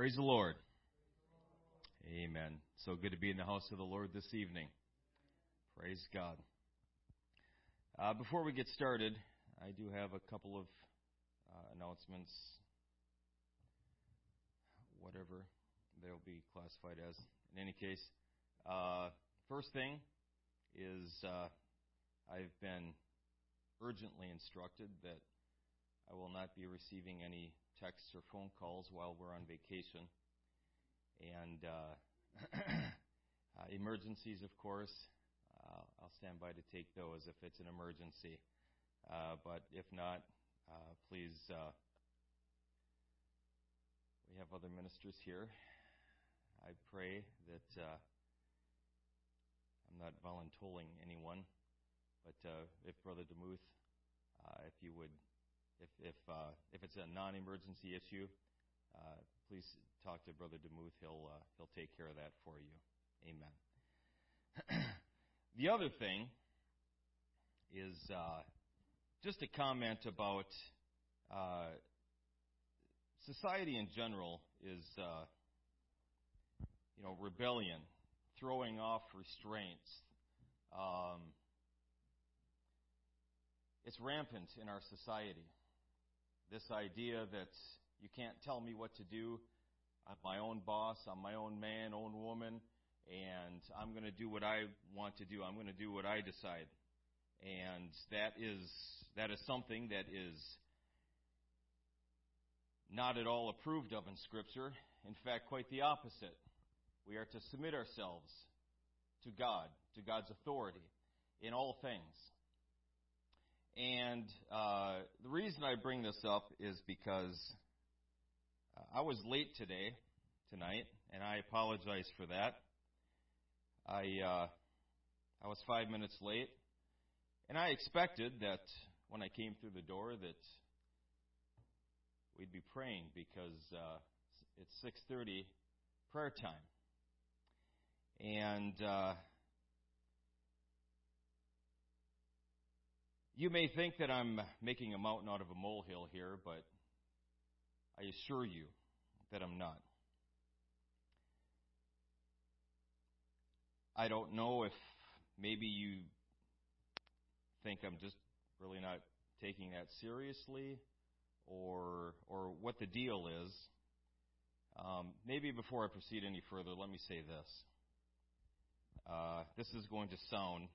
Praise the Lord. Amen. So good to be in the house of the Lord this evening. Praise God. Uh, before we get started, I do have a couple of uh, announcements, whatever they'll be classified as. In any case, uh, first thing is uh, I've been urgently instructed that I will not be receiving any texts or phone calls while we're on vacation. And uh, uh, emergencies, of course, uh, I'll stand by to take those if it's an emergency. Uh, but if not, uh, please, uh, we have other ministers here. I pray that uh, I'm not voluntoling anyone, but uh, if Brother DeMuth, uh, if you would if if uh, if it's a non-emergency issue, uh, please talk to Brother Demuth. He'll uh, he'll take care of that for you. Amen. the other thing is uh, just a comment about uh, society in general is uh, you know rebellion, throwing off restraints. Um, it's rampant in our society this idea that you can't tell me what to do. I'm my own boss, I'm my own man, own woman, and I'm going to do what I want to do. I'm going to do what I decide. And that is that is something that is not at all approved of in scripture. In fact, quite the opposite. We are to submit ourselves to God, to God's authority in all things. And uh, the reason I bring this up is because uh, I was late today, tonight, and I apologize for that. I uh, I was five minutes late, and I expected that when I came through the door that we'd be praying because uh, it's 6:30 prayer time, and uh, You may think that I'm making a mountain out of a molehill here, but I assure you that I'm not. I don't know if maybe you think I'm just really not taking that seriously or or what the deal is. Um, maybe before I proceed any further, let me say this. Uh, this is going to sound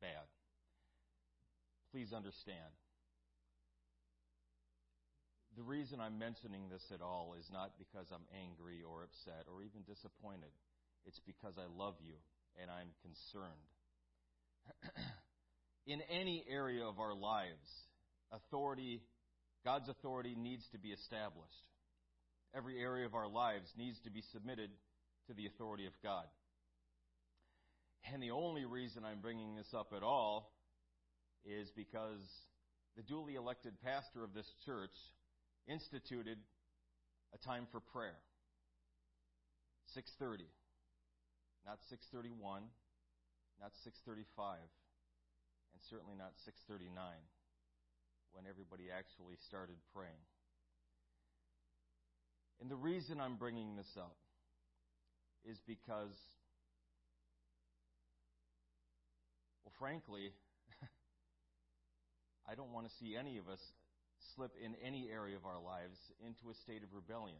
bad. Please understand. The reason I'm mentioning this at all is not because I'm angry or upset or even disappointed. It's because I love you and I'm concerned. In any area of our lives, authority, God's authority needs to be established. Every area of our lives needs to be submitted to the authority of God. And the only reason I'm bringing this up at all is because the duly elected pastor of this church instituted a time for prayer. 6:30. Not 6:31, not 6:35, and certainly not 6:39 when everybody actually started praying. And the reason I'm bringing this up is because well frankly I don't want to see any of us slip in any area of our lives into a state of rebellion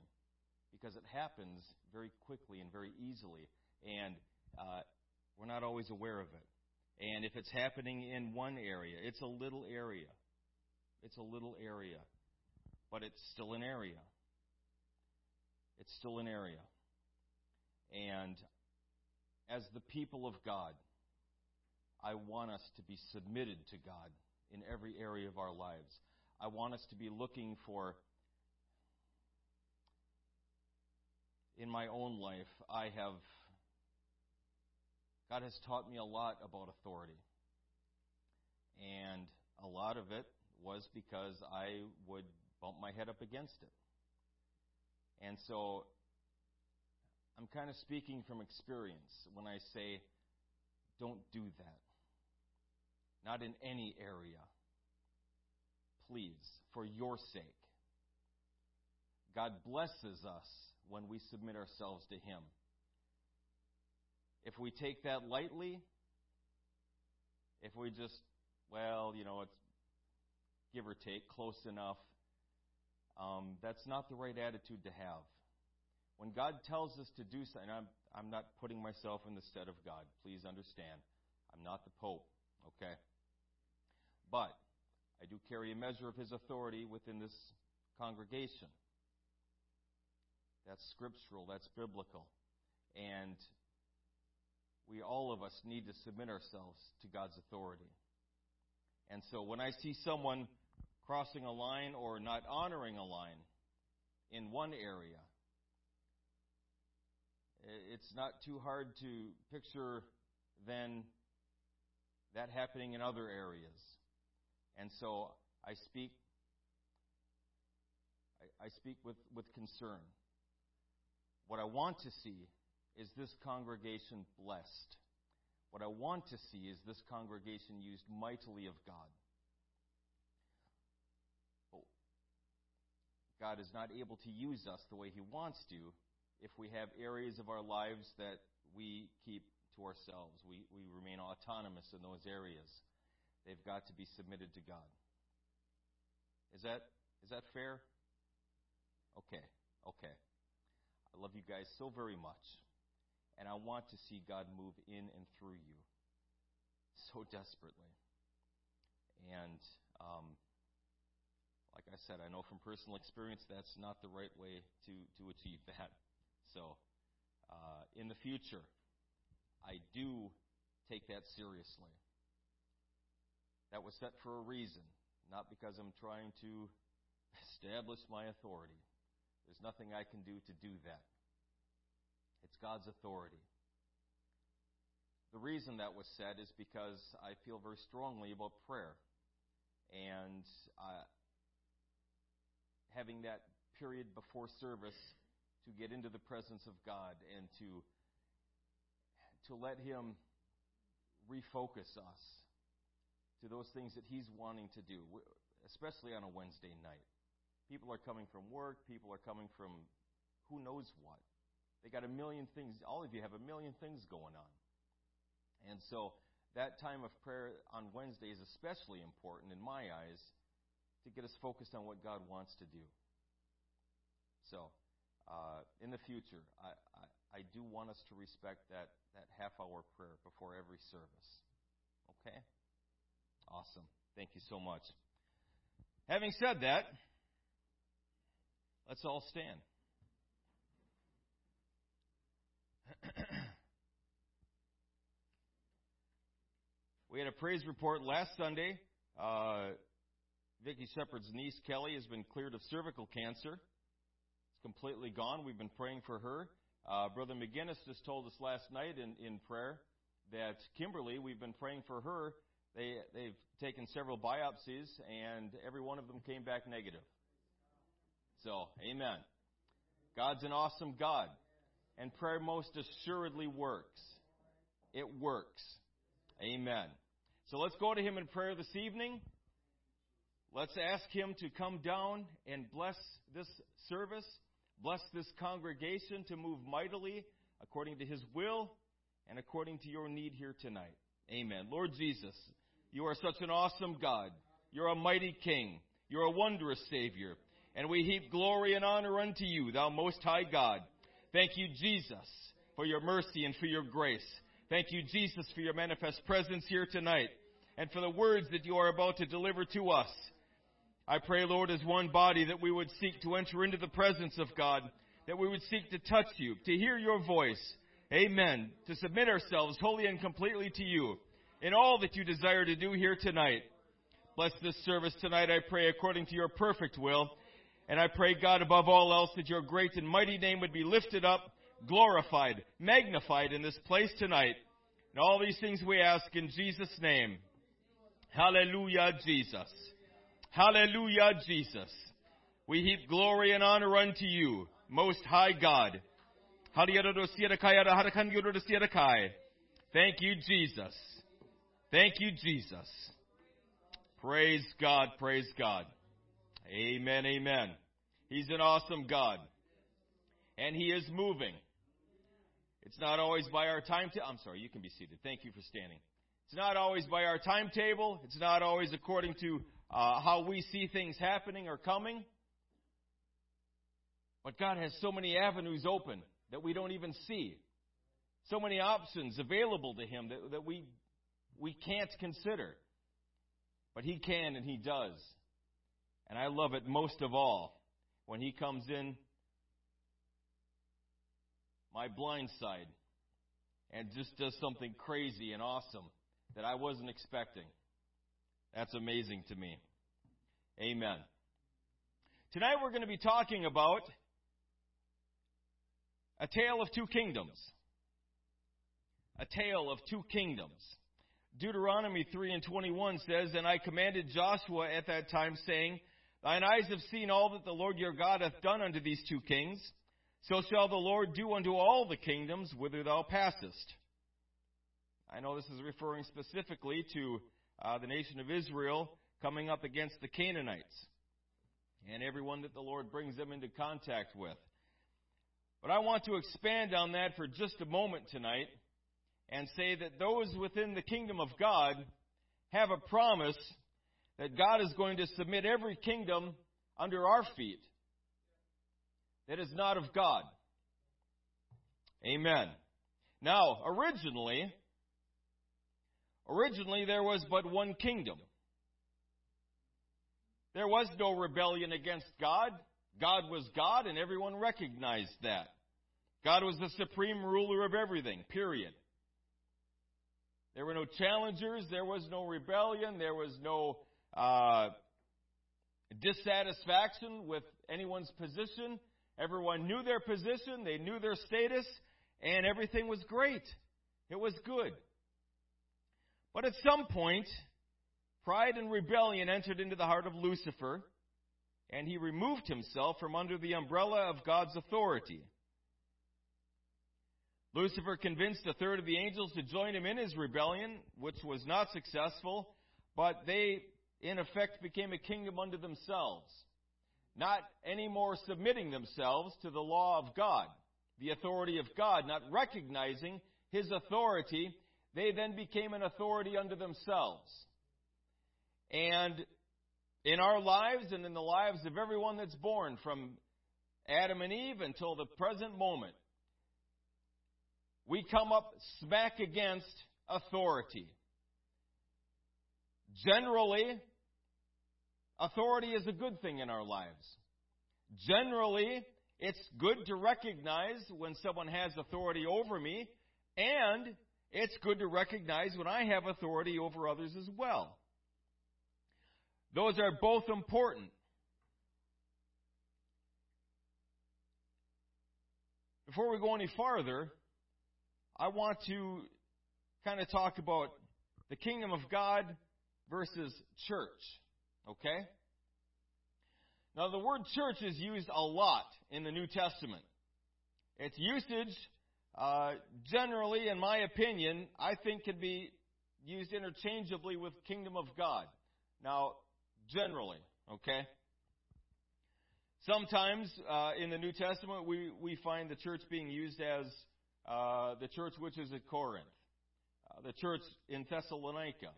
because it happens very quickly and very easily, and uh, we're not always aware of it. And if it's happening in one area, it's a little area. It's a little area, but it's still an area. It's still an area. And as the people of God, I want us to be submitted to God in every area of our lives. I want us to be looking for, in my own life, I have, God has taught me a lot about authority. And a lot of it was because I would bump my head up against it. And so I'm kind of speaking from experience when I say, don't do that not in any area. Please, for your sake. God blesses us when we submit ourselves to Him. If we take that lightly, if we just, well, you know, it's give or take, close enough, um, that's not the right attitude to have. When God tells us to do something, I'm, I'm not putting myself in the stead of God. Please understand. I'm not the Pope, okay? But I do carry a measure of His authority within this congregation. That's scriptural, that's biblical. And we, all of us, need to submit ourselves to God's authority. And so when I see someone crossing a line or not honoring a line in one area, it's not too hard to picture then that happening in other areas. And so I speak I, I speak with, with concern. What I want to see is this congregation blessed. What I want to see is this congregation used mightily of God. But God is not able to use us the way He wants to if we have areas of our lives that we keep to ourselves. We, we remain autonomous in those areas. They've got to be submitted to God. Is that, is that fair? Okay, okay. I love you guys so very much. And I want to see God move in and through you so desperately. And um, like I said, I know from personal experience that's not the right way to, to achieve that. So uh, in the future, I do take that seriously. That was set for a reason, not because I'm trying to establish my authority. There's nothing I can do to do that. It's God's authority. The reason that was said is because I feel very strongly about prayer. And uh, having that period before service to get into the presence of God and to to let him refocus us to those things that he's wanting to do, especially on a Wednesday night. People are coming from work, people are coming from who knows what. They got a million things. All of you have a million things going on. And so that time of prayer on Wednesday is especially important in my eyes to get us focused on what God wants to do. So, uh, in the future, I, I, I do want us to respect that, that half hour prayer before every service. Okay? Awesome. Thank you so much. Having said that, let's all stand. we had a praise report last Sunday. Uh, Vicki Shepard's niece Kelly has been cleared of cervical cancer. It's completely gone. We've been praying for her. Uh, Brother McGinnis just told us last night in, in prayer that Kimberly, we've been praying for her. They, they've taken several biopsies, and every one of them came back negative. So, amen. God's an awesome God. And prayer most assuredly works. It works. Amen. So let's go to Him in prayer this evening. Let's ask Him to come down and bless this service, bless this congregation to move mightily according to His will and according to your need here tonight. Amen. Lord Jesus, you are such an awesome God. You're a mighty King. You're a wondrous Savior. And we heap glory and honor unto you, thou most high God. Thank you, Jesus, for your mercy and for your grace. Thank you, Jesus, for your manifest presence here tonight and for the words that you are about to deliver to us. I pray, Lord, as one body that we would seek to enter into the presence of God, that we would seek to touch you, to hear your voice. Amen. To submit ourselves wholly and completely to you in all that you desire to do here tonight. Bless this service tonight, I pray, according to your perfect will. And I pray, God, above all else, that your great and mighty name would be lifted up, glorified, magnified in this place tonight. And all these things we ask in Jesus' name. Hallelujah, Jesus. Hallelujah, Jesus. We heap glory and honor unto you, most high God. Thank you, Jesus. Thank you, Jesus. Praise God, praise God. Amen, amen. He's an awesome God. and He is moving. It's not always by our timetable. I'm sorry, you can be seated. Thank you for standing. It's not always by our timetable. It's not always according to uh, how we see things happening or coming. But God has so many avenues open that we don't even see. So many options available to Him that, that we, we can't consider. But He can and He does. And I love it most of all when He comes in my blind side and just does something crazy and awesome that I wasn't expecting. That's amazing to me. Amen. Tonight we're going to be talking about a tale of two kingdoms. A tale of two kingdoms. Deuteronomy 3 and 21 says, And I commanded Joshua at that time, saying, Thine eyes have seen all that the Lord your God hath done unto these two kings. So shall the Lord do unto all the kingdoms whither thou passest. I know this is referring specifically to uh, the nation of Israel coming up against the Canaanites and everyone that the Lord brings them into contact with. But I want to expand on that for just a moment tonight and say that those within the kingdom of God have a promise that God is going to submit every kingdom under our feet that is not of God. Amen. Now, originally, originally there was but one kingdom. There was no rebellion against God. God was God, and everyone recognized that. God was the supreme ruler of everything, period. There were no challengers, there was no rebellion, there was no uh, dissatisfaction with anyone's position. Everyone knew their position, they knew their status, and everything was great. It was good. But at some point, pride and rebellion entered into the heart of Lucifer, and he removed himself from under the umbrella of God's authority. Lucifer convinced a third of the angels to join him in his rebellion, which was not successful, but they, in effect, became a kingdom unto themselves, not anymore submitting themselves to the law of God, the authority of God, not recognizing his authority. They then became an authority unto themselves. And in our lives and in the lives of everyone that's born from Adam and Eve until the present moment, we come up smack against authority. Generally, authority is a good thing in our lives. Generally, it's good to recognize when someone has authority over me, and it's good to recognize when I have authority over others as well. Those are both important. Before we go any farther, I want to kind of talk about the kingdom of God versus church. Okay? Now, the word church is used a lot in the New Testament. Its usage, uh, generally, in my opinion, I think can be used interchangeably with kingdom of God. Now, generally, okay? Sometimes uh, in the New Testament, we, we find the church being used as uh, the church which is at Corinth, uh, the church in Thessalonica,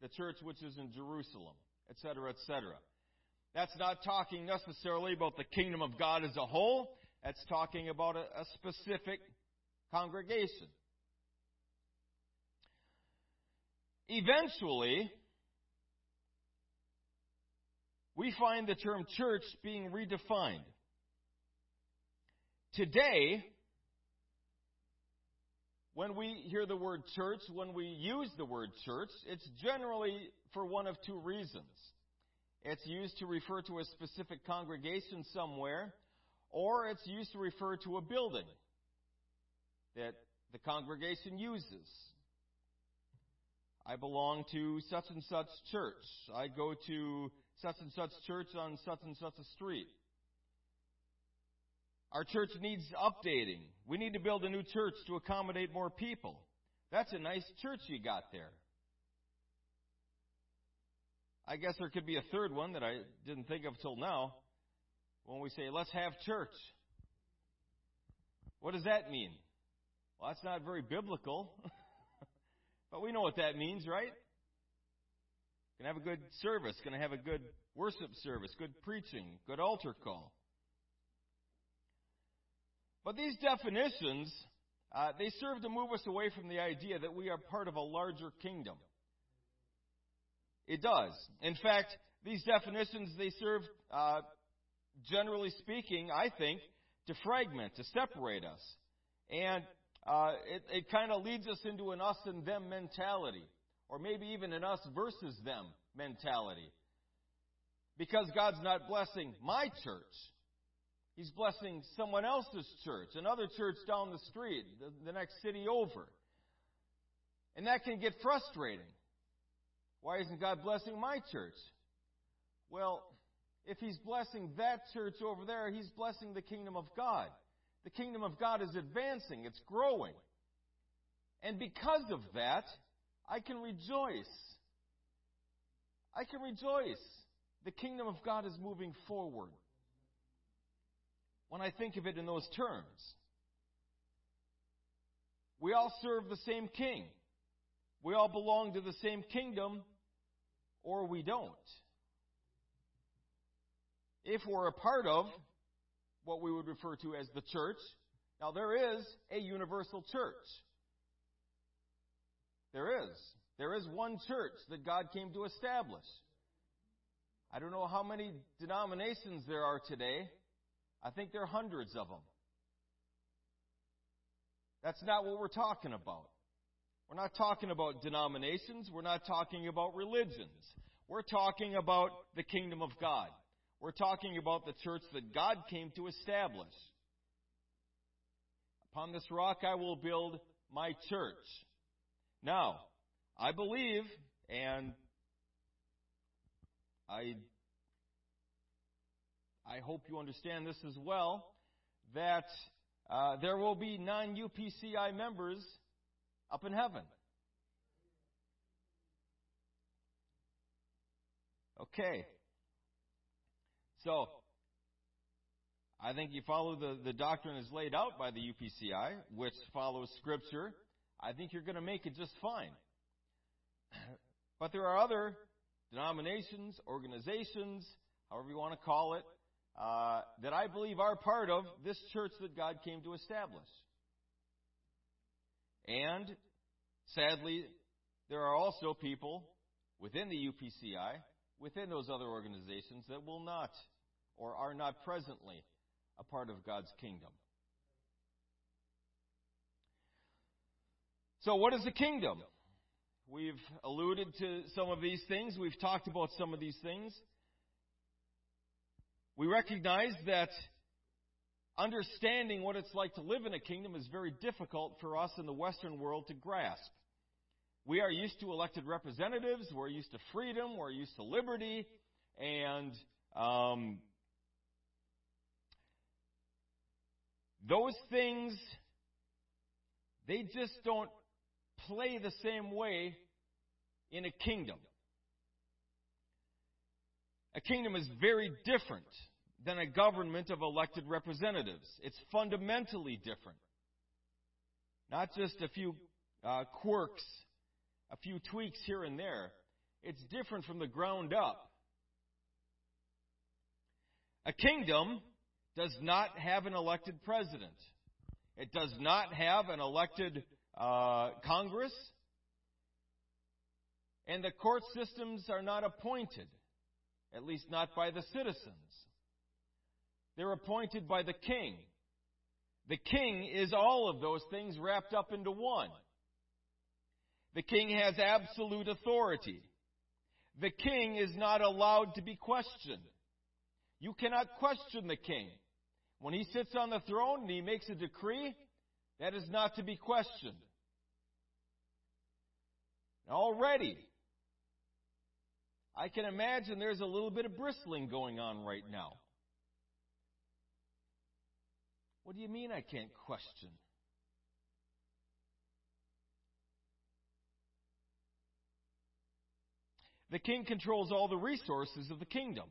the church which is in Jerusalem, etc., etc. That's not talking necessarily about the kingdom of God as a whole. That's talking about a, a specific congregation. Eventually, we find the term church being redefined. Today, when we hear the word church, when we use the word church, it's generally for one of two reasons. It's used to refer to a specific congregation somewhere, or it's used to refer to a building that the congregation uses. I belong to such and such church. I go to such and such church on such and such a street. Our church needs updating. We need to build a new church to accommodate more people. That's a nice church you got there. I guess there could be a third one that I didn't think of till now when we say, let's have church. What does that mean? Well, that's not very biblical. but we know what that means, right? To have a good service, to have a good worship service, good preaching, good altar call. But these definitions, uh, they serve to move us away from the idea that we are part of a larger kingdom. It does. In fact, these definitions, they serve, uh, generally speaking, I think, to fragment, to separate us. And uh, it, it kind of leads us into an us and them mentality, or maybe even an us versus them mentality. Because God's not blessing my church. He's blessing someone else's church, another church down the street, the, the next city over. And that can get frustrating. Why isn't God blessing my church? Well, if He's blessing that church over there, He's blessing the kingdom of God. The kingdom of God is advancing, it's growing. And because of that, I can rejoice. I can rejoice. The kingdom of God is moving forward. When I think of it in those terms, we all serve the same king. We all belong to the same kingdom, or we don't. If we're a part of what we would refer to as the church. Now, there is a universal church. There is. There is one church that God came to establish. I don't know how many denominations there are today. I think there are hundreds of them. That's not what we're talking about. We're not talking about denominations. We're not talking about religions. We're talking about the kingdom of God. We're talking about the church that God came to establish. Upon this rock I will build my church. Now, I believe, and I, I hope you understand this as well, that uh, there will be non UPCI members up in heaven. Okay. So, I think you follow the, the doctrine as laid out by the UPCI, which follows Scripture. I think you're going to make it just fine. But there are other denominations, organizations, however you want to call it, uh, that I believe are part of this church that God came to establish. And sadly, there are also people within the UPCI, within those other organizations, that will not or are not presently a part of God's kingdom. So, what is the kingdom? We've alluded to some of these things. We've talked about some of these things. We recognize that understanding what it's like to live in a kingdom is very difficult for us in the Western world to grasp. We are used to elected representatives, we're used to freedom, we're used to liberty, and um, Those things, they just don't play the same way in a kingdom. A kingdom is very different than a government of elected representatives. It's fundamentally different. Not just a few uh, quirks, a few tweaks here and there. It's different from the ground up. A kingdom does not have an elected president. It does not have an elected uh, Congress. And the court systems are not appointed, at least not by the citizens. They're appointed by the king. The king is all of those things wrapped up into one. The king has absolute authority. The king is not allowed to be questioned. You cannot question the king. When he sits on the throne and he makes a decree, that is not to be questioned. Already, I can imagine there's a little bit of bristling going on right now. What do you mean I can't question? The king controls all the resources of the kingdom.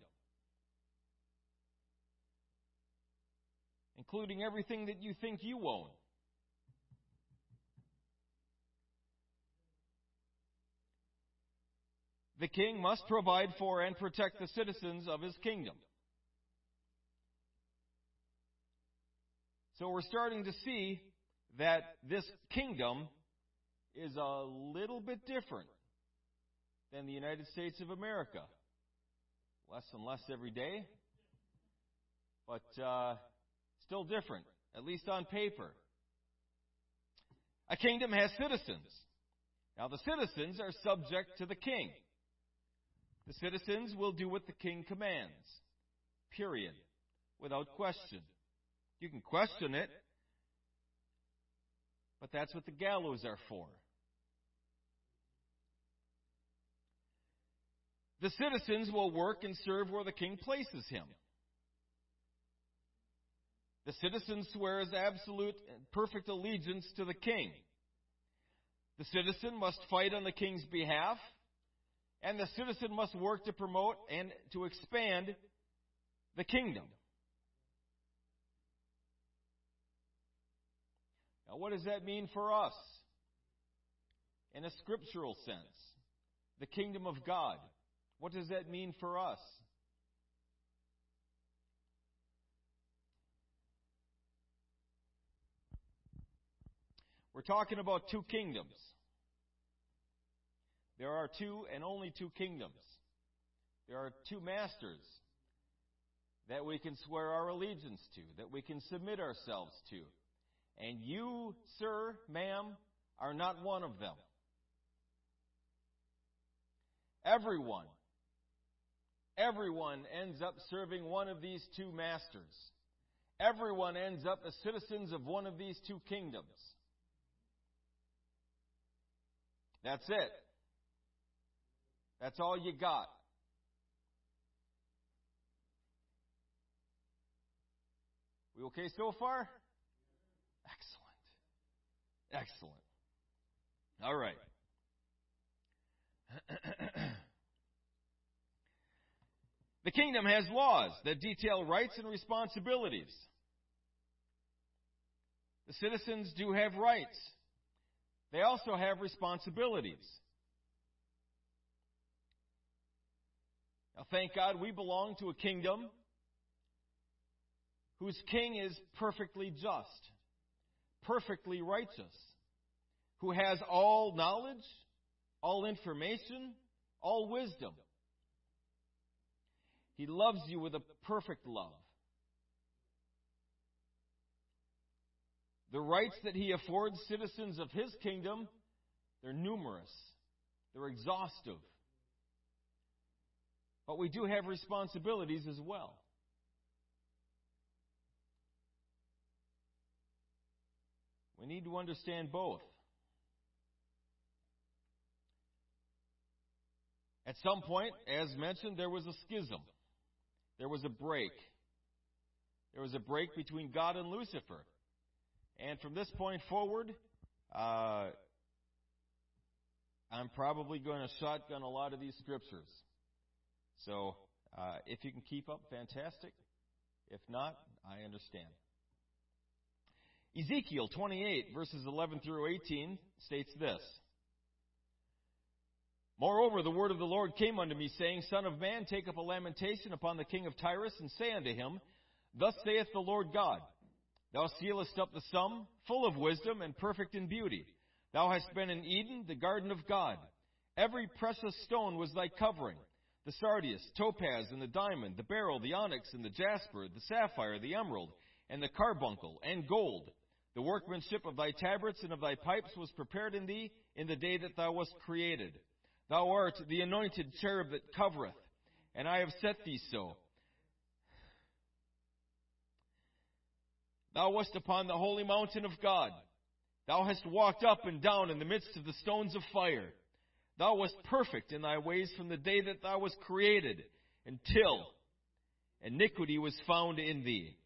including everything that you think you own. The king must provide for and protect the citizens of his kingdom. So we're starting to see that this kingdom is a little bit different than the United States of America. Less and less every day, but uh, still different, at least on paper. A kingdom has citizens. Now, the citizens are subject to the king. The citizens will do what the king commands. Period. Without question. You can question it, but that's what the gallows are for. The citizens will work and serve where the king places him. The citizen swears absolute and perfect allegiance to the king. The citizen must fight on the king's behalf, and the citizen must work to promote and to expand the kingdom. Now, what does that mean for us? In a scriptural sense, the kingdom of God. What does that mean for us? We're talking about two kingdoms. There are two and only two kingdoms. There are two masters that we can swear our allegiance to, that we can submit ourselves to. And you, sir, ma'am, are not one of them. Everyone Everyone ends up serving one of these two masters. Everyone ends up as citizens of one of these two kingdoms. That's it. That's all you got. We okay so far? Excellent. All right. The kingdom has laws that detail rights and responsibilities. The citizens do have rights. They also have responsibilities. Now, thank God we belong to a kingdom whose king is perfectly just, perfectly righteous, who has all knowledge, all information, all wisdom. He loves you with a perfect love. The rights that he affords citizens of his kingdom, they're numerous. They're exhaustive. But we do have responsibilities as well. We need to understand both. At some point, as mentioned, there was a schism. There was a break. There was a break between God and Lucifer. And from this point forward, uh, I'm probably going to shotgun a lot of these scriptures. So uh, if you can keep up, fantastic. If not, I understand. Ezekiel 28, verses 11 through 18, states this. Moreover, the word of the Lord came unto me, saying, Son of man, take up a lamentation upon the king of Tyrus, and say unto him, Thus saith the Lord God, Thou sealest up the sum, full of wisdom and perfect in beauty. Thou hast been in Eden, the garden of God. Every precious stone was thy covering the sardius, topaz, and the diamond, the beryl, the onyx, and the jasper, the sapphire, the emerald, and the carbuncle, and gold. The workmanship of thy tabrets and of thy pipes was prepared in thee in the day that thou wast created. Thou art the anointed cherub that covereth, and I have set thee so. Thou wast upon the holy mountain of God. Thou hast walked up and down in the midst of the stones of fire. Thou wast perfect in thy ways from the day that thou wast created until iniquity was found in thee.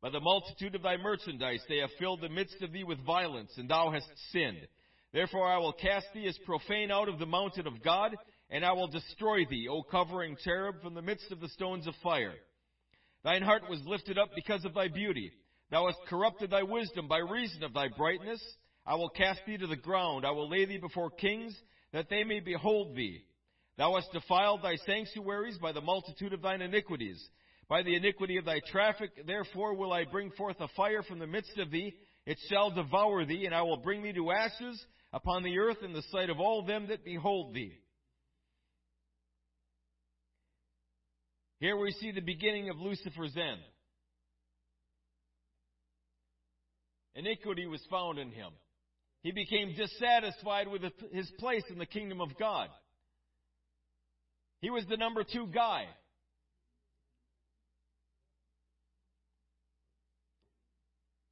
By the multitude of thy merchandise they have filled the midst of thee with violence, and thou hast sinned. Therefore I will cast thee as profane out of the mountain of God, and I will destroy thee, O covering cherub, from the midst of the stones of fire. Thine heart was lifted up because of thy beauty. Thou hast corrupted thy wisdom by reason of thy brightness. I will cast thee to the ground. I will lay thee before kings, that they may behold thee. Thou hast defiled thy sanctuaries by the multitude of thine iniquities. By the iniquity of thy traffic, therefore will I bring forth a fire from the midst of thee. It shall devour thee, and I will bring thee to ashes upon the earth in the sight of all them that behold thee. Here we see the beginning of Lucifer's end. Iniquity was found in him. He became dissatisfied with his place in the kingdom of God. He was the number two guy.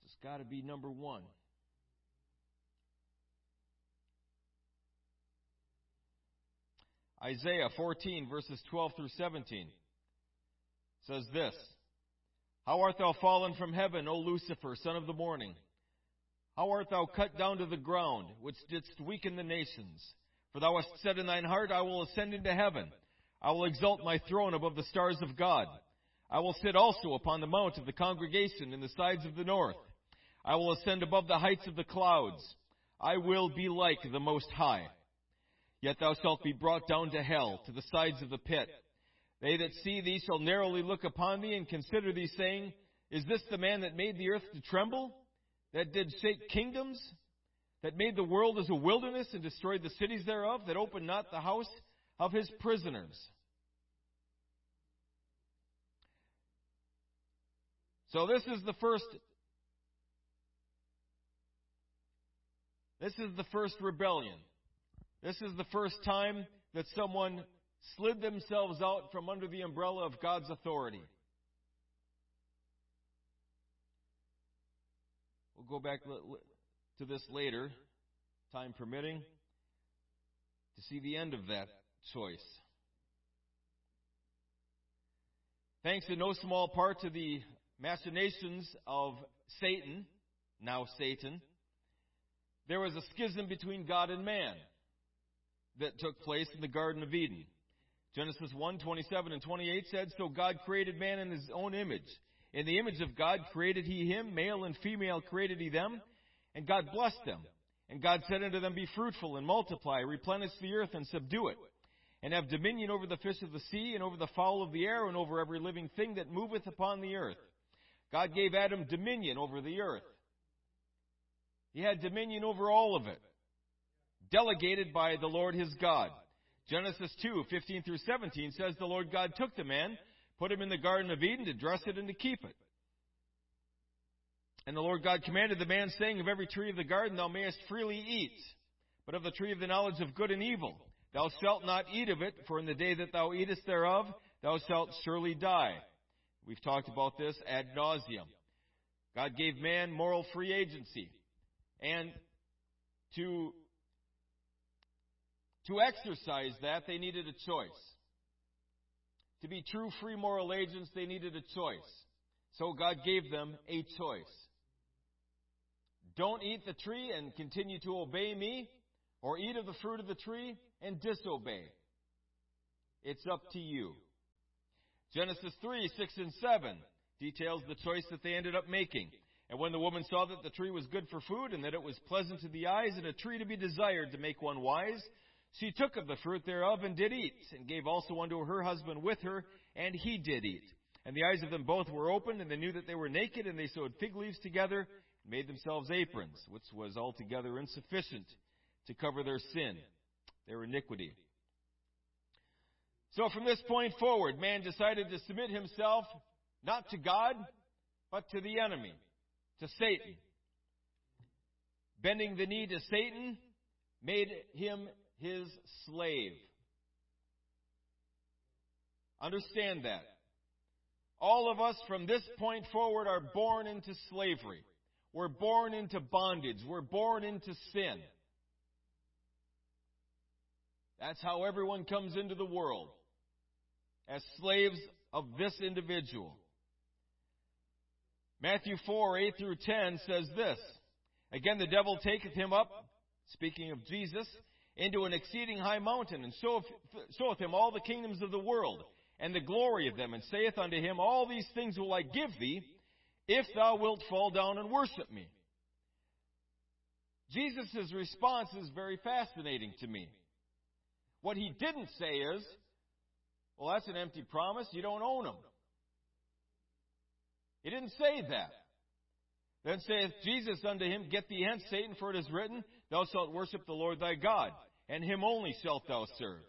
Just got to be number one. Isaiah 14, verses 12 through 17 says this How art thou fallen from heaven, O Lucifer, son of the morning? How art thou cut down to the ground, which didst weaken the nations? For thou hast said in thine heart, I will ascend into heaven. I will exalt my throne above the stars of God. I will sit also upon the mount of the congregation in the sides of the north. I will ascend above the heights of the clouds. I will be like the Most High. Yet thou shalt be brought down to hell, to the sides of the pit. They that see thee shall narrowly look upon thee and consider thee, saying, Is this the man that made the earth to tremble? That did shake kingdoms? That made the world as a wilderness and destroyed the cities thereof? That opened not the house of his prisoners? So this is the first This is the first rebellion. This is the first time that someone slid themselves out from under the umbrella of God's authority. We'll go back to this later, time permitting, to see the end of that choice. Thanks in no small part to the machinations of Satan, now Satan, there was a schism between God and man that took place in the Garden of Eden. Genesis 1, 27 and 28 said, So God created man in his own image. In the image of God created he him, male and female created he them, and God blessed them. And God said unto them, Be fruitful and multiply, replenish the earth and subdue it, and have dominion over the fish of the sea, and over the fowl of the air, and over every living thing that moveth upon the earth. God gave Adam dominion over the earth. He had dominion over all of it, delegated by the Lord his God. Genesis 2, 15 through 17 says the Lord God took the man, put him in the Garden of Eden to dress it and to keep it. And the Lord God commanded the man, saying, Of every tree of the garden thou mayest freely eat, but of the tree of the knowledge of good and evil thou shalt not eat of it, for in the day that thou eatest thereof thou shalt surely die. We've talked about this ad nauseum. God gave man moral free agency. And to to exercise that, they needed a choice. To be true free moral agents, they needed a choice. So God gave them a choice. Don't eat the tree and continue to obey me, or eat of the fruit of the tree and disobey. It's up to you. Genesis 3, 6, and 7 details the choice that they ended up making. And when the woman saw that the tree was good for food, and that it was pleasant to the eyes, and a tree to be desired to make one wise, she took of the fruit thereof and did eat, and gave also unto her husband with her, and he did eat. And the eyes of them both were opened, and they knew that they were naked, and they sewed fig leaves together, and made themselves aprons, which was altogether insufficient to cover their sin, their iniquity. So from this point forward, man decided to submit himself not to God, but to the enemy, to Satan. Bending the knee to Satan made him his slave. Understand that. All of us from this point forward are born into slavery. We're born into bondage. We're born into sin. That's how everyone comes into the world. As slaves of this individual. Matthew 4, 8 through 10 says this. Again, the devil taketh him up, speaking of Jesus, into an exceeding high mountain, and showeth, him all the kingdoms of the world, and the glory of them, and saith unto him, All these things will I give thee, if thou wilt fall down and worship me. Jesus' response is very fascinating to me. What he didn't say is, well, that's an empty promise. You don't own them. He didn't say that. Then saith Jesus unto him, Get thee hence, Satan, for it is written, Thou shalt worship the Lord thy God, and him only shalt thou serve.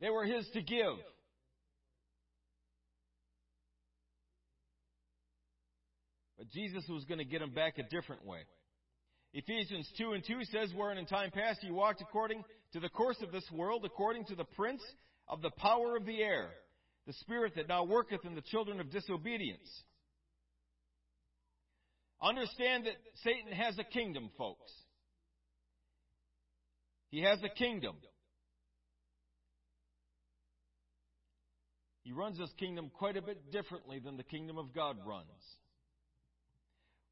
They were his to give. But Jesus was going to get them back a different way. Ephesians 2 and 2 says, Wherein in time past ye walked according to the course of this world, according to the prince of the power of the air, the spirit that now worketh in the children of disobedience. Understand that Satan has a kingdom, folks. He has a kingdom. He runs his kingdom quite a bit differently than the kingdom of God runs.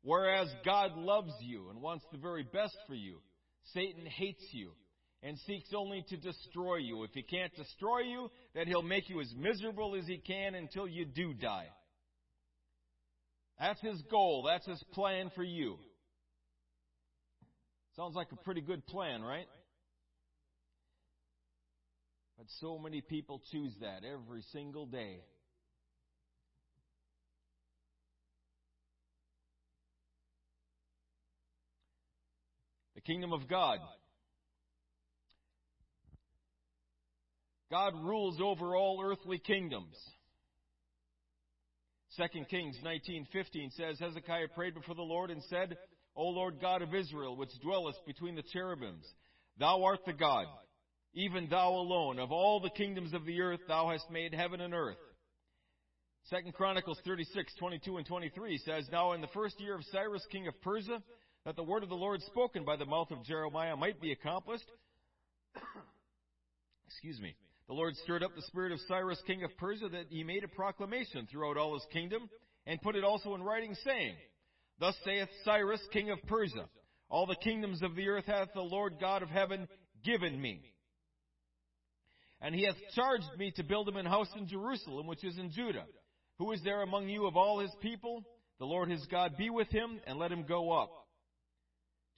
Whereas God loves you and wants the very best for you, Satan hates you and seeks only to destroy you. If he can't destroy you, then he'll make you as miserable as he can until you do die. That's his goal. That's his plan for you. Sounds like a pretty good plan, right? But so many people choose that every single day. The kingdom of God. God rules over all earthly kingdoms. 2 Kings 19:15 says Hezekiah prayed before the Lord and said, O Lord God of Israel, which dwellest between the cherubims, thou art the God, even thou alone. Of all the kingdoms of the earth, thou hast made heaven and earth. 2 Chronicles 36:22 and 23 says, Now in the first year of Cyrus, king of Persia, that the word of the Lord spoken by the mouth of Jeremiah might be accomplished. Excuse me. The Lord stirred up the spirit of Cyrus, king of Persia, that he made a proclamation throughout all his kingdom, and put it also in writing, saying, Thus saith Cyrus, king of Persia, All the kingdoms of the earth hath the Lord God of heaven given me. And he hath charged me to build him an house in Jerusalem, which is in Judah. Who is there among you of all his people? The Lord his God be with him, and let him go up.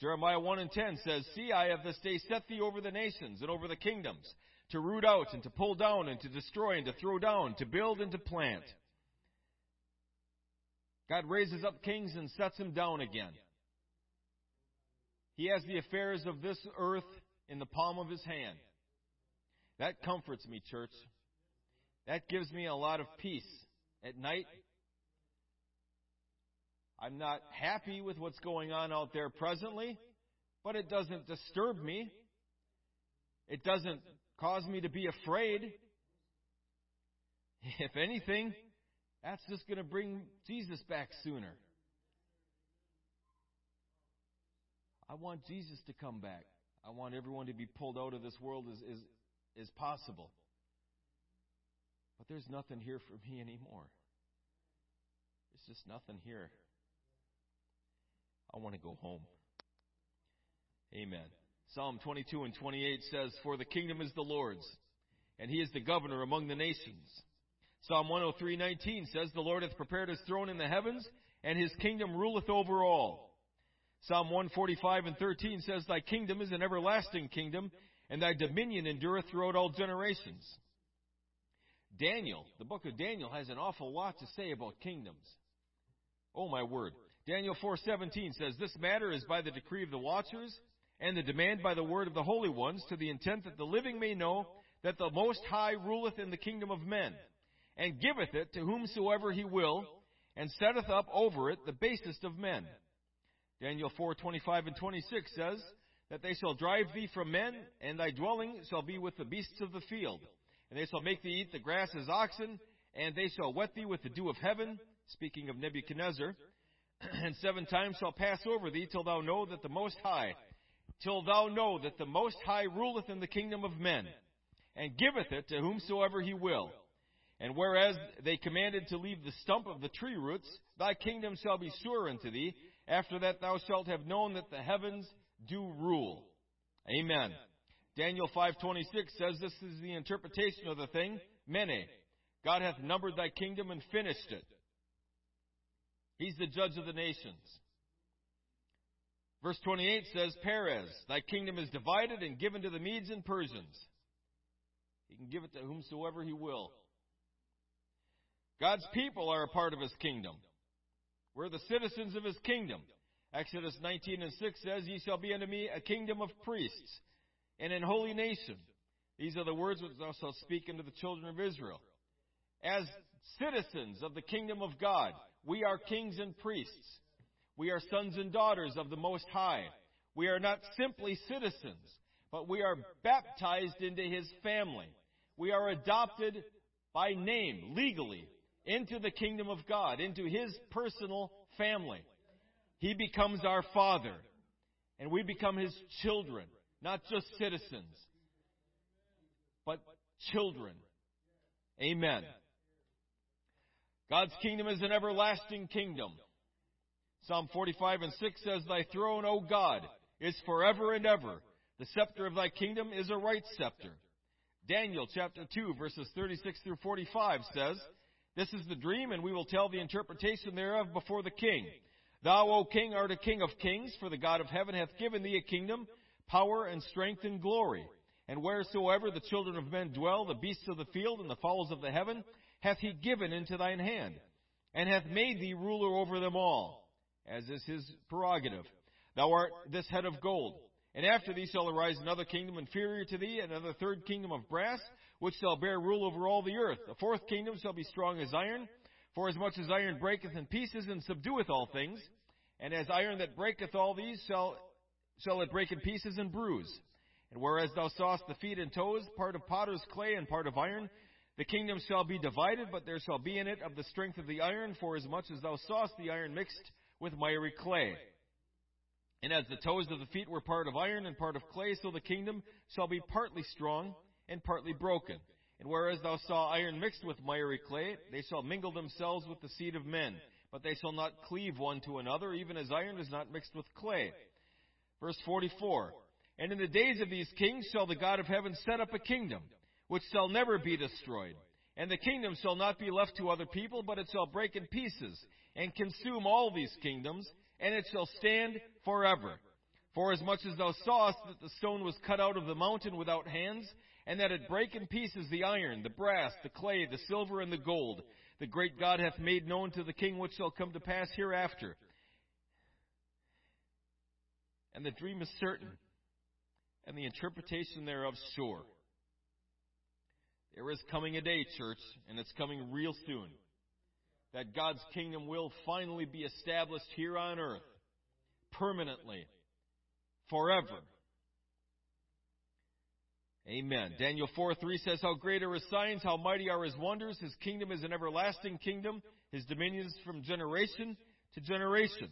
Jeremiah 1 and 10 says, See, I have this day set thee over the nations and over the kingdoms, to root out and to pull down and to destroy and to throw down, to build and to plant. God raises up kings and sets them down again. He has the affairs of this earth in the palm of his hand. That comforts me, church. That gives me a lot of peace at night. I'm not happy with what's going on out there presently, but it doesn't disturb me. It doesn't cause me to be afraid. If anything, that's just going to bring Jesus back sooner. I want Jesus to come back. I want everyone to be pulled out of this world as, as, as possible. But there's nothing here for me anymore. There's just nothing here. I want to go home. Amen. Psalm 22 and 28 says, For the kingdom is the Lord's, and he is the governor among the nations. Psalm 103:19 says, The Lord hath prepared his throne in the heavens, and his kingdom ruleth over all. Psalm 145 and 13 says, Thy kingdom is an everlasting kingdom, and thy dominion endureth throughout all generations. Daniel, the book of Daniel has an awful lot to say about kingdoms. Oh my word. Daniel 4:17 says, "This matter is by the decree of the watchers and the demand by the word of the holy ones to the intent that the living may know that the most high ruleth in the kingdom of men and giveth it to whomsoever he will and setteth up over it the basest of men." Daniel 4:25 and 26 says that they shall drive thee from men and thy dwelling shall be with the beasts of the field and they shall make thee eat the grass as oxen and they shall wet thee with the dew of heaven speaking of Nebuchadnezzar and seven times shall pass over thee till thou know that the Most High, till thou know that the Most High ruleth in the kingdom of men, and giveth it to whomsoever he will. And whereas they commanded to leave the stump of the tree roots, thy kingdom shall be sure unto thee. After that thou shalt have known that the heavens do rule. Amen. Daniel 5:26 says this is the interpretation of the thing, mene. God hath numbered thy kingdom and finished it. He's the judge of the nations. Verse 28 says, Peres, thy kingdom is divided and given to the Medes and Persians. He can give it to whomsoever he will. God's people are a part of his kingdom. We're the citizens of his kingdom. Exodus 19 and 6 says, Ye shall be unto me a kingdom of priests and an holy nation. These are the words which thou shalt speak unto the children of Israel. As citizens of the kingdom of God, we are kings and priests. We are sons and daughters of the Most High. We are not simply citizens, but we are baptized into His family. We are adopted by name, legally, into the kingdom of God, into His personal family. He becomes our Father, and we become His children, not just citizens, but children. Amen. God's kingdom is an everlasting kingdom. Psalm 45 and 6 says, Thy throne, O God, is forever and ever. The scepter of thy kingdom is a right scepter. Daniel chapter 2 verses 36 through 45 says, This is the dream, and we will tell the interpretation thereof before the king. Thou, O king, art a king of kings, for the God of heaven hath given thee a kingdom, power and strength and glory. And wheresoever the children of men dwell, the beasts of the field and the fowls of the heaven, hath he given into thine hand, and hath made thee ruler over them all, as is his prerogative. Thou art this head of gold. And after thee shall arise another kingdom inferior to thee, another third kingdom of brass, which shall bear rule over all the earth. A fourth kingdom shall be strong as iron, for as much as iron breaketh in pieces and subdueth all things, and as iron that breaketh all these shall, shall it break in pieces and bruise. And whereas thou sawest the feet and toes, part of potter's clay and part of iron, the kingdom shall be divided, but there shall be in it of the strength of the iron, for as much as thou sawest the iron mixed with miry clay. And as the toes of the feet were part of iron and part of clay, so the kingdom shall be partly strong and partly broken. And whereas thou saw iron mixed with miry clay, they shall mingle themselves with the seed of men, but they shall not cleave one to another, even as iron is not mixed with clay. Verse 44. And in the days of these kings shall the God of heaven set up a kingdom, which shall never be destroyed. And the kingdom shall not be left to other people, but it shall break in pieces, and consume all these kingdoms, and it shall stand forever. For as much as thou sawest that the stone was cut out of the mountain without hands, and that it brake in pieces the iron, the brass, the clay, the silver, and the gold, the great God hath made known to the king what shall come to pass hereafter. And the dream is certain, and the interpretation thereof sure. There is coming a day, church, and it's coming real soon, that God's kingdom will finally be established here on earth, permanently, forever. Amen. Daniel 4 3 says, How great are his signs, how mighty are his wonders. His kingdom is an everlasting kingdom, his dominion is from generation to generation.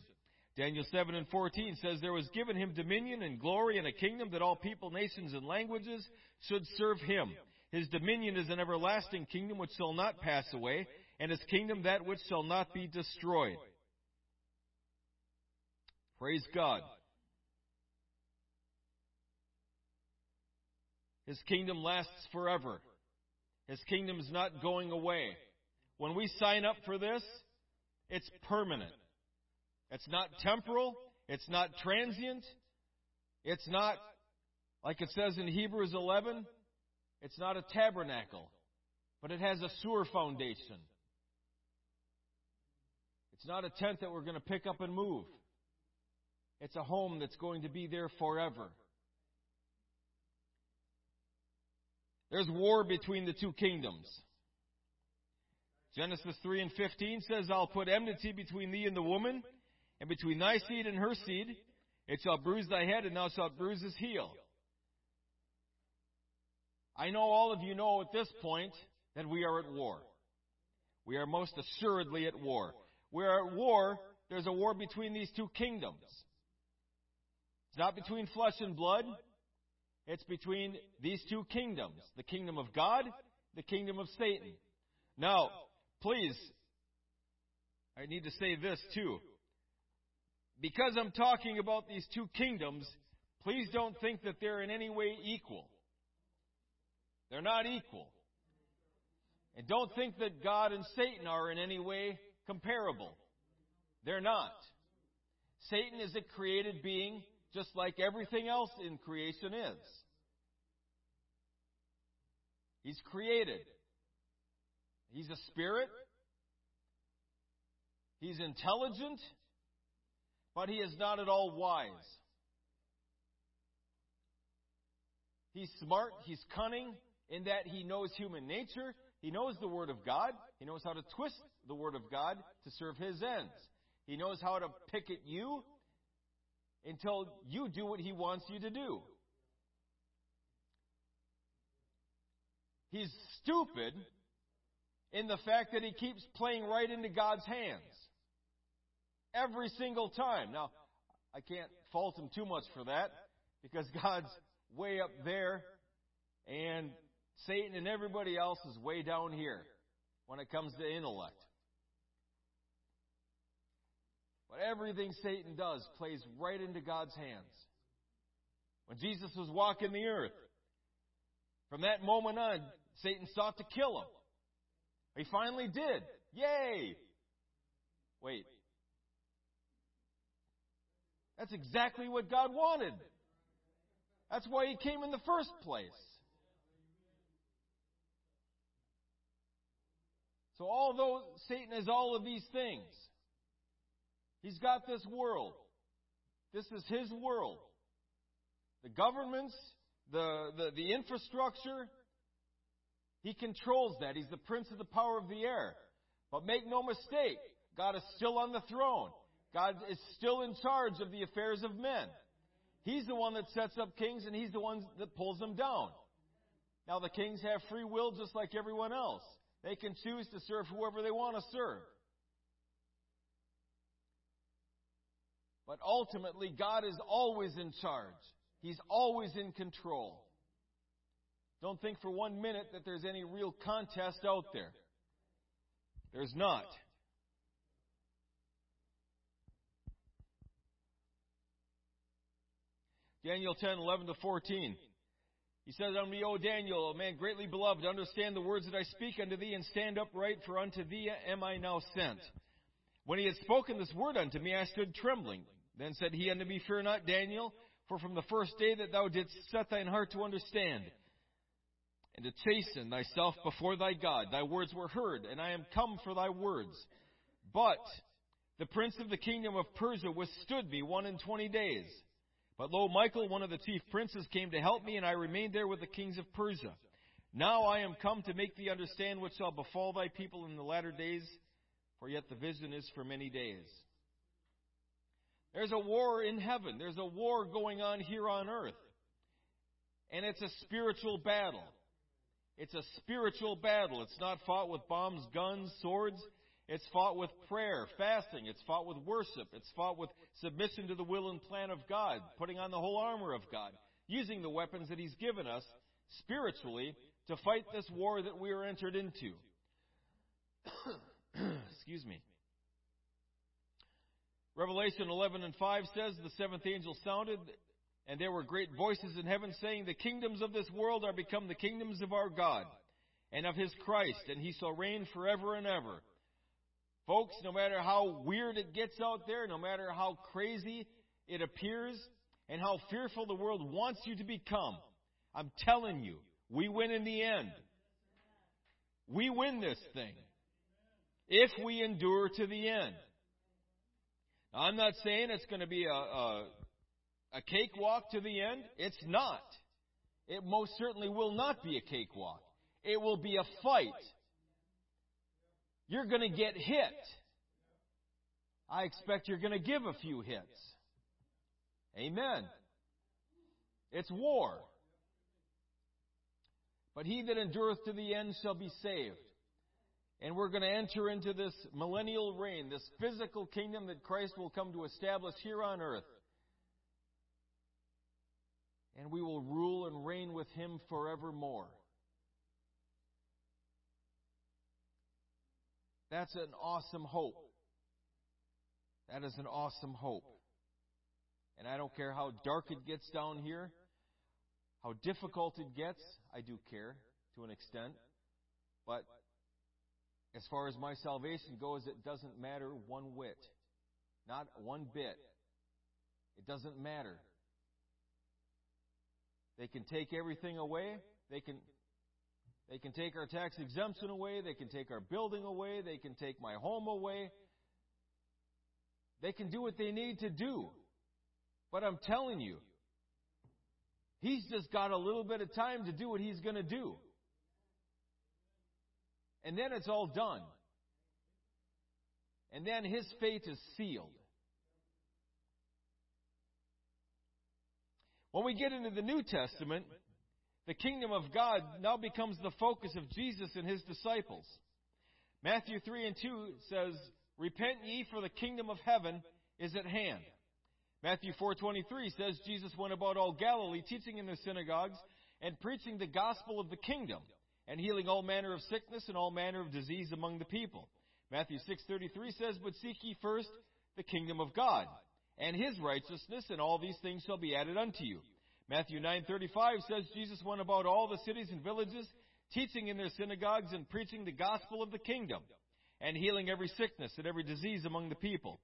Daniel 7 and 14 says, There was given him dominion and glory and a kingdom that all people, nations, and languages should serve him. His dominion is an everlasting kingdom which shall not pass away, and his kingdom that which shall not be destroyed. Praise God. His kingdom lasts forever. His kingdom is not going away. When we sign up for this, it's permanent. It's not temporal. It's not transient. It's not, like it says in Hebrews 11, it's not a tabernacle, but it has a sewer foundation. It's not a tent that we're going to pick up and move. It's a home that's going to be there forever. There's war between the two kingdoms. Genesis 3 and 15 says, I'll put enmity between thee and the woman, and between thy seed and her seed. It shall bruise thy head, and thou shalt bruise his heel. I know all of you know at this point that we are at war. We are most assuredly at war. We are at war. There's a war between these two kingdoms. It's not between flesh and blood. It's between these two kingdoms the kingdom of God, the kingdom of Satan. Now, please, I need to say this too. Because I'm talking about these two kingdoms, please don't think that they're in any way equal. They're not equal. And don't think that God and Satan are in any way comparable. They're not. Satan is a created being just like everything else in creation is. He's created. He's a spirit. He's intelligent, but he is not at all wise. He's smart, he's cunning in that he knows human nature, he knows the Word of God, he knows how to twist the Word of God to serve his ends. He knows how to pick at you until you do what he wants you to do. He's stupid in the fact that he keeps playing right into God's hands. Every single time. Now, I can't fault him too much for that because God's way up there and Satan and everybody else is way down here when it comes to intellect. But everything Satan does plays right into God's hands. When Jesus was walking the earth, from that moment on, Satan sought to kill him. He finally did. Yay! Wait. That's exactly what God wanted. That's why he came in the first place. So although Satan has all of these things, he's got this world. This is his world. The governments, the, the, the infrastructure, he controls that. He's the prince of the power of the air. But make no mistake, God is still on the throne. God is still in charge of the affairs of men. He's the one that sets up kings and he's the one that pulls them down. Now the kings have free will just like everyone else. They can choose to serve whoever they want to serve. But ultimately, God is always in charge. He's always in control. Don't think for one minute that there's any real contest out there. There's not. Daniel 10, 11 to 14. He says unto me, O Daniel, a man greatly beloved, understand the words that I speak unto thee, and stand upright, for unto thee am I now sent. When he had spoken this word unto me, I stood trembling. Then said he unto me, Fear not, Daniel, for from the first day that thou didst set thine heart to understand, and to chasten thyself before thy God, thy words were heard, and I am come for thy words. But the prince of the kingdom of Persia withstood me one and twenty days. But lo, Michael, one of the chief princes, came to help me, and I remained there with the kings of Persia. Now I am come to make thee understand what shall befall thy people in the latter days, for yet the vision is for many days. There's a war in heaven. There's a war going on here on earth. And it's a spiritual battle. It's a spiritual battle. It's not fought with bombs, guns, swords. It's fought with prayer, fasting. It's fought with worship. It's fought with submission to the will and plan of God, putting on the whole armor of God, using the weapons that He's given us spiritually to fight this war that we are entered into. Excuse me. Revelation 11 and 5 says, The seventh angel sounded, and there were great voices in heaven saying, The kingdoms of this world are become the kingdoms of our God and of his Christ, and he shall reign forever and ever. Folks, no matter how weird it gets out there, no matter how crazy it appears, and how fearful the world wants you to become, I'm telling you, we win in the end. We win this thing. If we endure to the end. Now, I'm not saying it's going to be a, a, a cakewalk to the end. It's not. It most certainly will not be a cakewalk. It will be a fight you're going to get hit. I expect you're going to give a few hits. Amen. It's war. But he that endureth to the end shall be saved. And we're going to enter into this millennial reign, this physical kingdom that Christ will come to establish here on earth. And we will rule and reign with him forevermore. That's an awesome hope. That is an awesome hope. And I don't care how dark it gets down here, how difficult it gets, I do care. to an extent. But as far as my salvation goes, it doesn't matter one whit. Not one bit. It doesn't matter. They can take everything away. They can they can take our tax exemption away. They can take our building away. They can take my home away. They can do what they need to do. But I'm telling you, He's just got a little bit of time to do what He's going to do. And then it's all done. And then His fate is sealed. When we get into the New Testament, the kingdom of God now becomes the focus of Jesus and his disciples. Matthew 3 and 2 says, Repent ye, for the kingdom of heaven is at hand. Matthew 4:23 says Jesus went about all Galilee teaching in their synagogues and preaching the gospel of the kingdom and healing all manner of sickness and all manner of disease among the people. Matthew 6:33 says, "But seek ye first the kingdom of God and his righteousness, and all these things shall be added unto you." Matthew 9:35 says Jesus went about all the cities and villages, teaching in their synagogues and preaching the gospel of the kingdom, and healing every sickness and every disease among the people.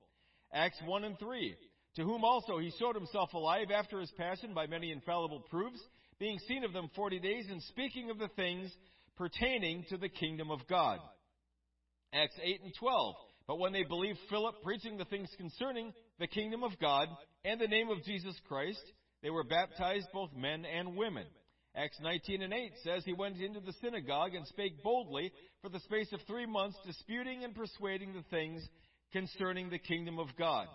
Acts 1 and 3, to whom also he showed himself alive after his passion by many infallible proofs, being seen of them forty days, and speaking of the things pertaining to the kingdom of God. Acts 8 and 12, but when they believed Philip preaching the things concerning the kingdom of God and the name of Jesus Christ, they were baptized both men and women. Acts 19 and 8 says he went into the synagogue and spake boldly for the space of three months, disputing and persuading the things concerning the kingdom of God.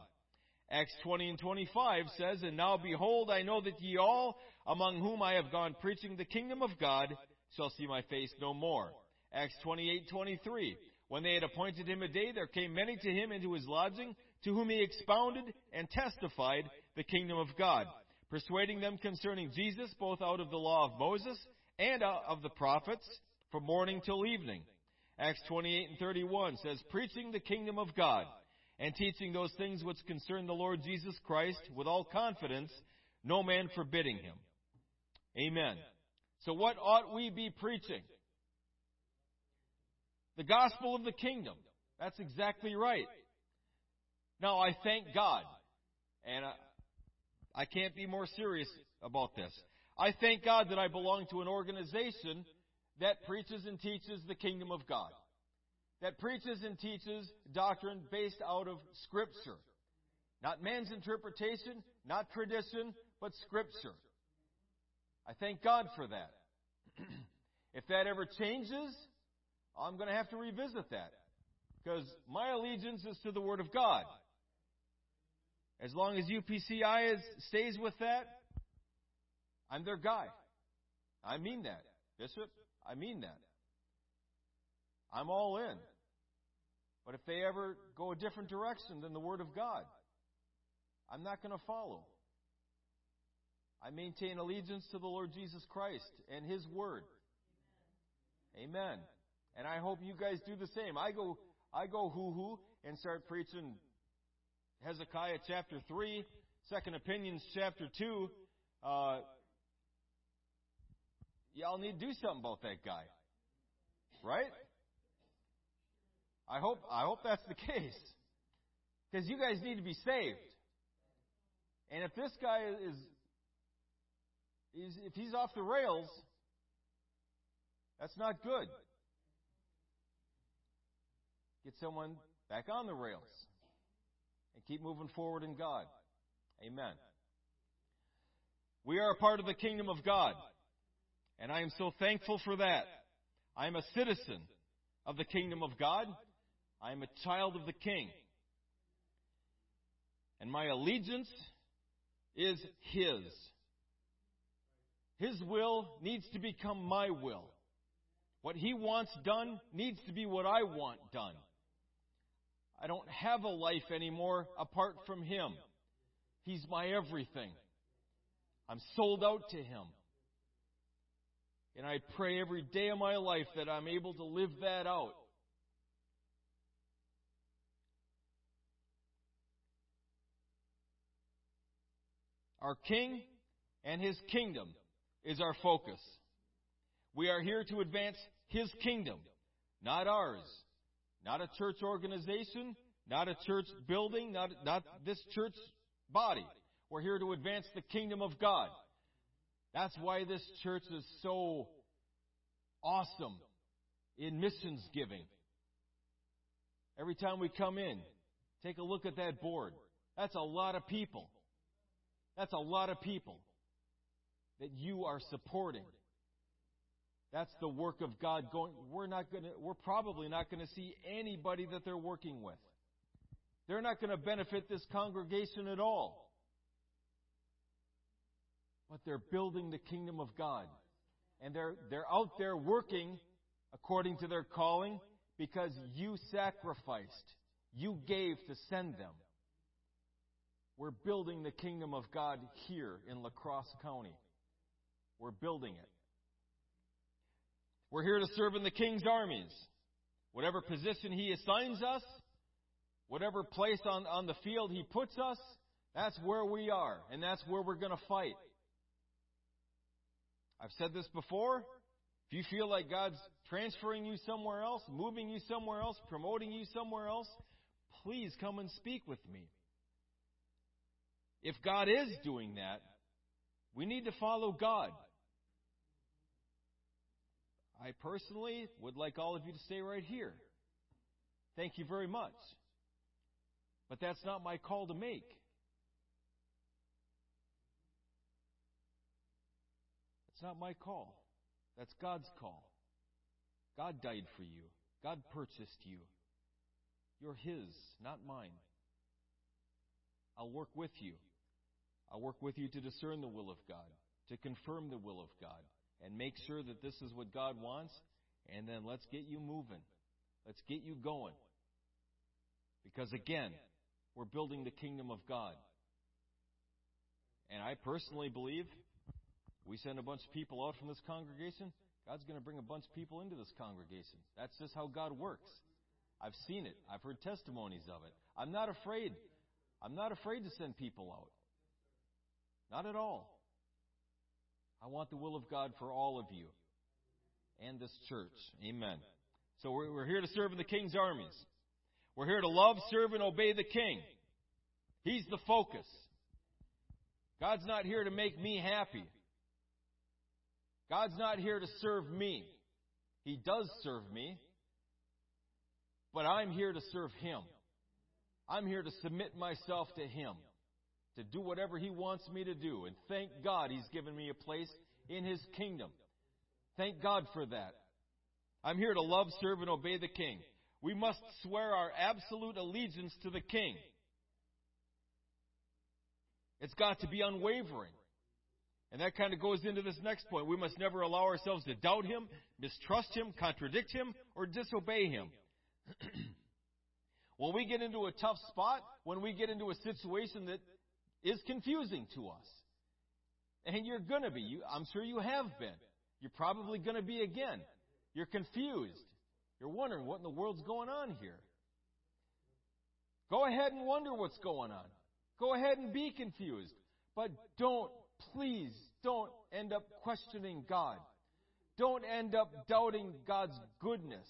Acts 20 and 25 says, And now behold, I know that ye all, among whom I have gone preaching the kingdom of God, shall see my face no more. Acts 28, 23. When they had appointed him a day, there came many to him into his lodging, to whom he expounded and testified the kingdom of God, persuading them concerning Jesus, both out of the law of Moses and out of the prophets, from morning till evening. Acts 28 and 31 says, Preaching the kingdom of God, and teaching those things which concern the Lord Jesus Christ with all confidence, no man forbidding him. Amen. So what ought we be preaching? The gospel of the kingdom. That's exactly right. Now, I thank God, and I, I can't be more serious about this. I thank God that I belong to an organization that preaches and teaches the kingdom of God, that preaches and teaches doctrine based out of Scripture. Not man's interpretation, not tradition, but Scripture. I thank God for that. if that ever changes, I'm going to have to revisit that. Because my allegiance is to the Word of God. As long as UPCI is, stays with that, I'm their guy. I mean that. Bishop, I mean that. I'm all in. But if they ever go a different direction than the Word of God, I'm not going to follow. I maintain allegiance to the Lord Jesus Christ and His Word. Amen. And I hope you guys do the same. I go, I go hoo hoo and start preaching Hezekiah chapter 3, Second Opinions chapter 2. Uh, y'all need to do something about that guy. Right? I hope, I hope that's the case. Because you guys need to be saved. And if this guy is, is, if he's off the rails, that's not good. Get someone back on the rails and keep moving forward in God. Amen. We are a part of the kingdom of God, and I am so thankful for that. I am a citizen of the kingdom of God. I am a child of the King. And my allegiance is His. His will needs to become my will. What He wants done needs to be what I want done. I don't have a life anymore apart from Him. He's my everything. I'm sold out to Him. And I pray every day of my life that I'm able to live that out. Our King and His kingdom is our focus. We are here to advance His kingdom, not ours. Not a church organization, not a church building, not, not this church body. We're here to advance the kingdom of God. That's why this church is so awesome in missions giving. Every time we come in, take a look at that board. That's a lot of people. That's a lot of people that you are supporting. That's the work of God going. We're not going to, we're probably not going to see anybody that they're working with. They're not going to benefit this congregation at all. But they're building the kingdom of God. And they're, they're out there working according to their calling because you sacrificed. You gave to send them. We're building the kingdom of God here in La Crosse County. We're building it. We're here to serve in the king's armies. Whatever position he assigns us, whatever place on, on the field he puts us, that's where we are, and that's where we're going to fight. I've said this before. If you feel like God's transferring you somewhere else, moving you somewhere else, promoting you somewhere else, please come and speak with me. If God is doing that, we need to follow God. I personally would like all of you to stay right here. Thank you very much. But that's not my call to make. It's not my call. That's God's call. God died for you. God purchased you. You're His, not mine. I'll work with you. I'll work with you to discern the will of God, to confirm the will of God and make sure that this is what God wants, and then let's get you moving. Let's get you going. Because again, we're building the kingdom of God. And I personally believe we send a bunch of people out from this congregation, God's going to bring a bunch of people into this congregation. That's just how God works. I've seen it. I've heard testimonies of it. I'm not afraid. I'm not afraid to send people out. Not at all. I want the will of God for all of you and this church. Amen. So we're, we're here to serve in the King's armies. We're here to love, serve, and obey the King. He's the focus. God's not here to make me happy. God's not here to serve me. He does serve me. But I'm here to serve Him. I'm here to submit myself to Him to do whatever He wants me to do. And thank God He's given me a place in His kingdom. Thank God for that. I'm here to love, serve, and obey the King. We must swear our absolute allegiance to the King. It's got to be unwavering. And that kind of goes into this next point. We must never allow ourselves to doubt Him, mistrust Him, contradict Him, or disobey Him. when we get into a tough spot, when we get into a situation that is confusing to us. And you're going to be. You, I'm sure you have been. You're probably going to be again. You're confused. You're wondering what in the world's going on here. Go ahead and wonder what's going on. Go ahead and be confused. But don't, please, don't end up questioning God. Don't end up doubting God's goodness,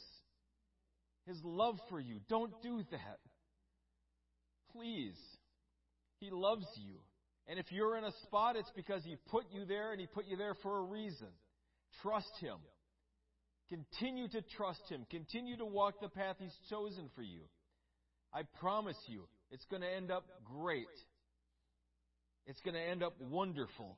His love for you. Don't do that. Please. He loves you. And if you're in a spot, it's because He put you there and He put you there for a reason. Trust Him. Continue to trust Him. Continue to walk the path He's chosen for you. I promise you, it's going to end up great. It's going to end up wonderful.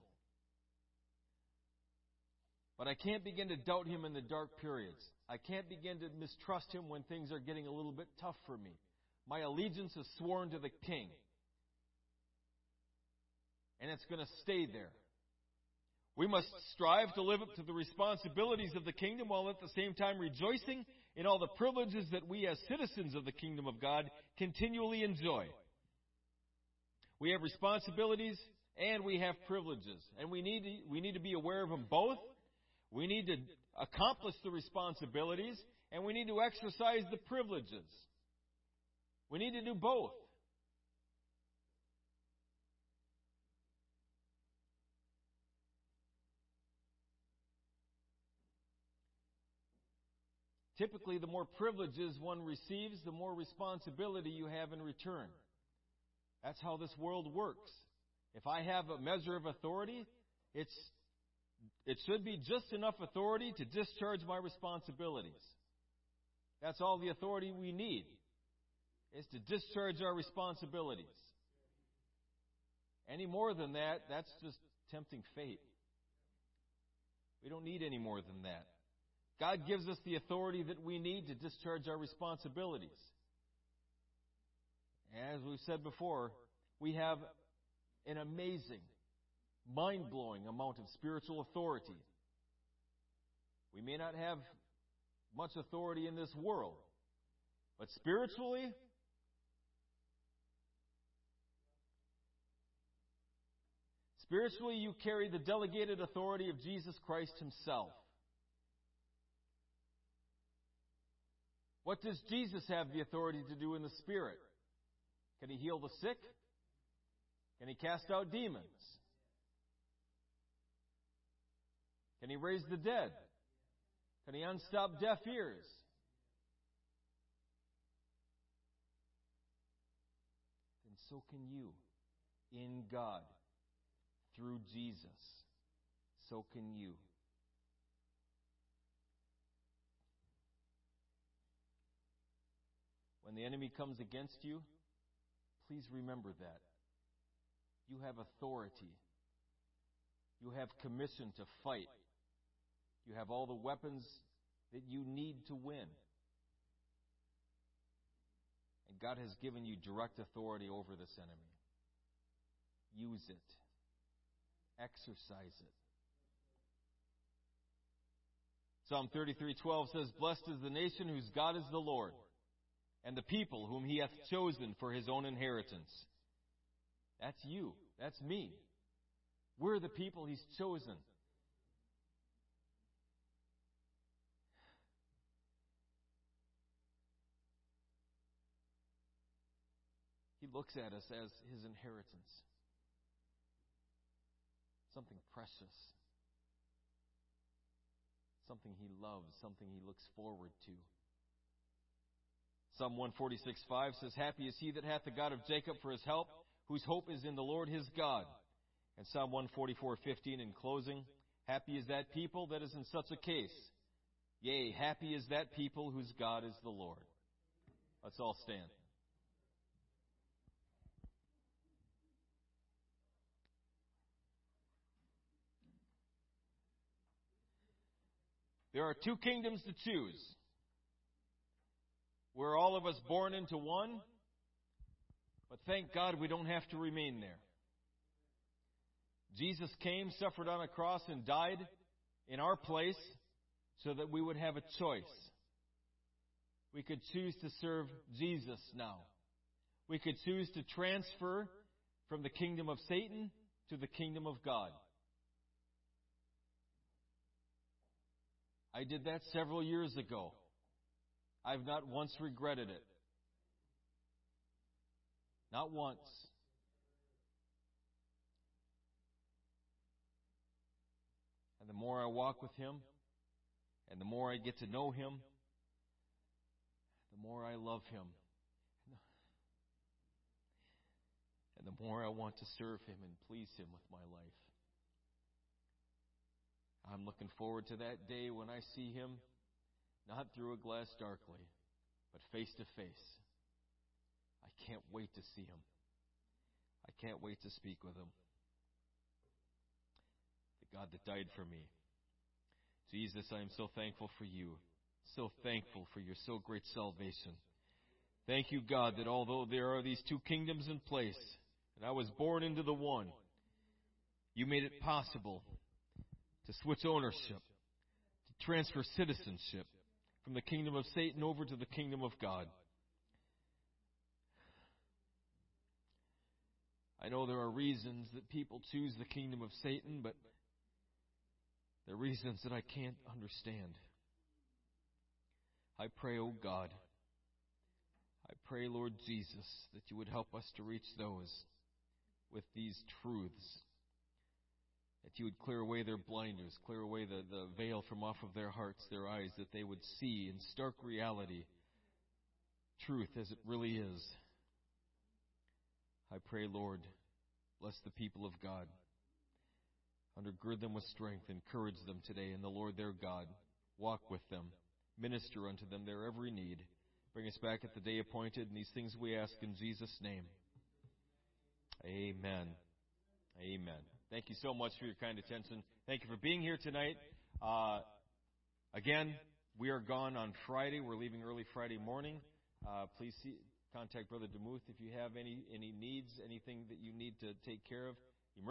But I can't begin to doubt Him in the dark periods. I can't begin to mistrust Him when things are getting a little bit tough for me. My allegiance is sworn to the King and it's going to stay there. We must strive to live up to the responsibilities of the kingdom while at the same time rejoicing in all the privileges that we as citizens of the kingdom of God continually enjoy. We have responsibilities and we have privileges, and we need to, we need to be aware of them both. We need to accomplish the responsibilities and we need to exercise the privileges. We need to do both. Typically, the more privileges one receives, the more responsibility you have in return. That's how this world works. If I have a measure of authority, it's, it should be just enough authority to discharge my responsibilities. That's all the authority we need, is to discharge our responsibilities. Any more than that, that's just tempting fate. We don't need any more than that. God gives us the authority that we need to discharge our responsibilities. As we've said before, we have an amazing, mind blowing amount of spiritual authority. We may not have much authority in this world, but spiritually, spiritually, you carry the delegated authority of Jesus Christ Himself. What does Jesus have the authority to do in the Spirit? Can He heal the sick? Can He cast out demons? Can He raise the dead? Can He unstop deaf ears? Then so can you in God through Jesus. So can you. When the enemy comes against you, please remember that. You have authority. You have commission to fight. You have all the weapons that you need to win. And God has given you direct authority over this enemy. Use it. Exercise it. Psalm 33:12 says, "Blessed is the nation whose God is the Lord, and the people whom he hath chosen for his own inheritance." That's you. That's me. We're the people he's chosen. He looks at us as his inheritance. Something precious. Something he loves, something he looks forward to. Psalm 146:5 says, Happy is he that hath the God of Jacob for his help, whose hope is in the Lord his God. And Psalm 144:15 in closing, Happy is that people that is in such a case. Yea, happy is that people whose God is the Lord. Let's all stand. There are two kingdoms to choose. We're all of us born into one, but thank God we don't have to remain there. Jesus came, suffered on a cross, and died in our place so that we would have a choice. We could choose to serve Jesus now. We could choose to transfer from the kingdom of Satan to the kingdom of God. I did that several years ago. I've not once regretted it. Not once. And the more I walk with Him, and the more I get to know Him, the more I love Him. And the more I want to serve Him and please Him with my life. I'm looking forward to that day when I see Him, not through a glass darkly, but face to face. I can't wait to see Him. I can't wait to speak with Him. The God that died for me. Jesus, I am so thankful for you. So thankful for your so great salvation. Thank you, God, that although there are these two kingdoms in place, and I was born into the one, you made it possible to switch ownership, to transfer citizenship from the kingdom of Satan over to the kingdom of God. I know there are reasons that people choose the kingdom of Satan, but they're reasons that I can't understand. I pray, O oh God, I pray, Lord Jesus, that you would help us to reach those with these truths that you would clear away their blinders, clear away the, the veil from off of their hearts, their eyes, that they would see in stark reality truth as it really is. I pray, Lord, bless the people of God. Undergird them with strength, encourage them today in the Lord their God. Walk with them, minister unto them their every need. Bring us back at the day appointed, and these things we ask in Jesus' name. Amen. Amen. Thank you so much for your kind attention. Thank you for being here tonight. Uh, again, we are gone on Friday. We're leaving early Friday morning. Uh, please see, contact Brother DeMuth if you have any any needs, anything that you need to take care of.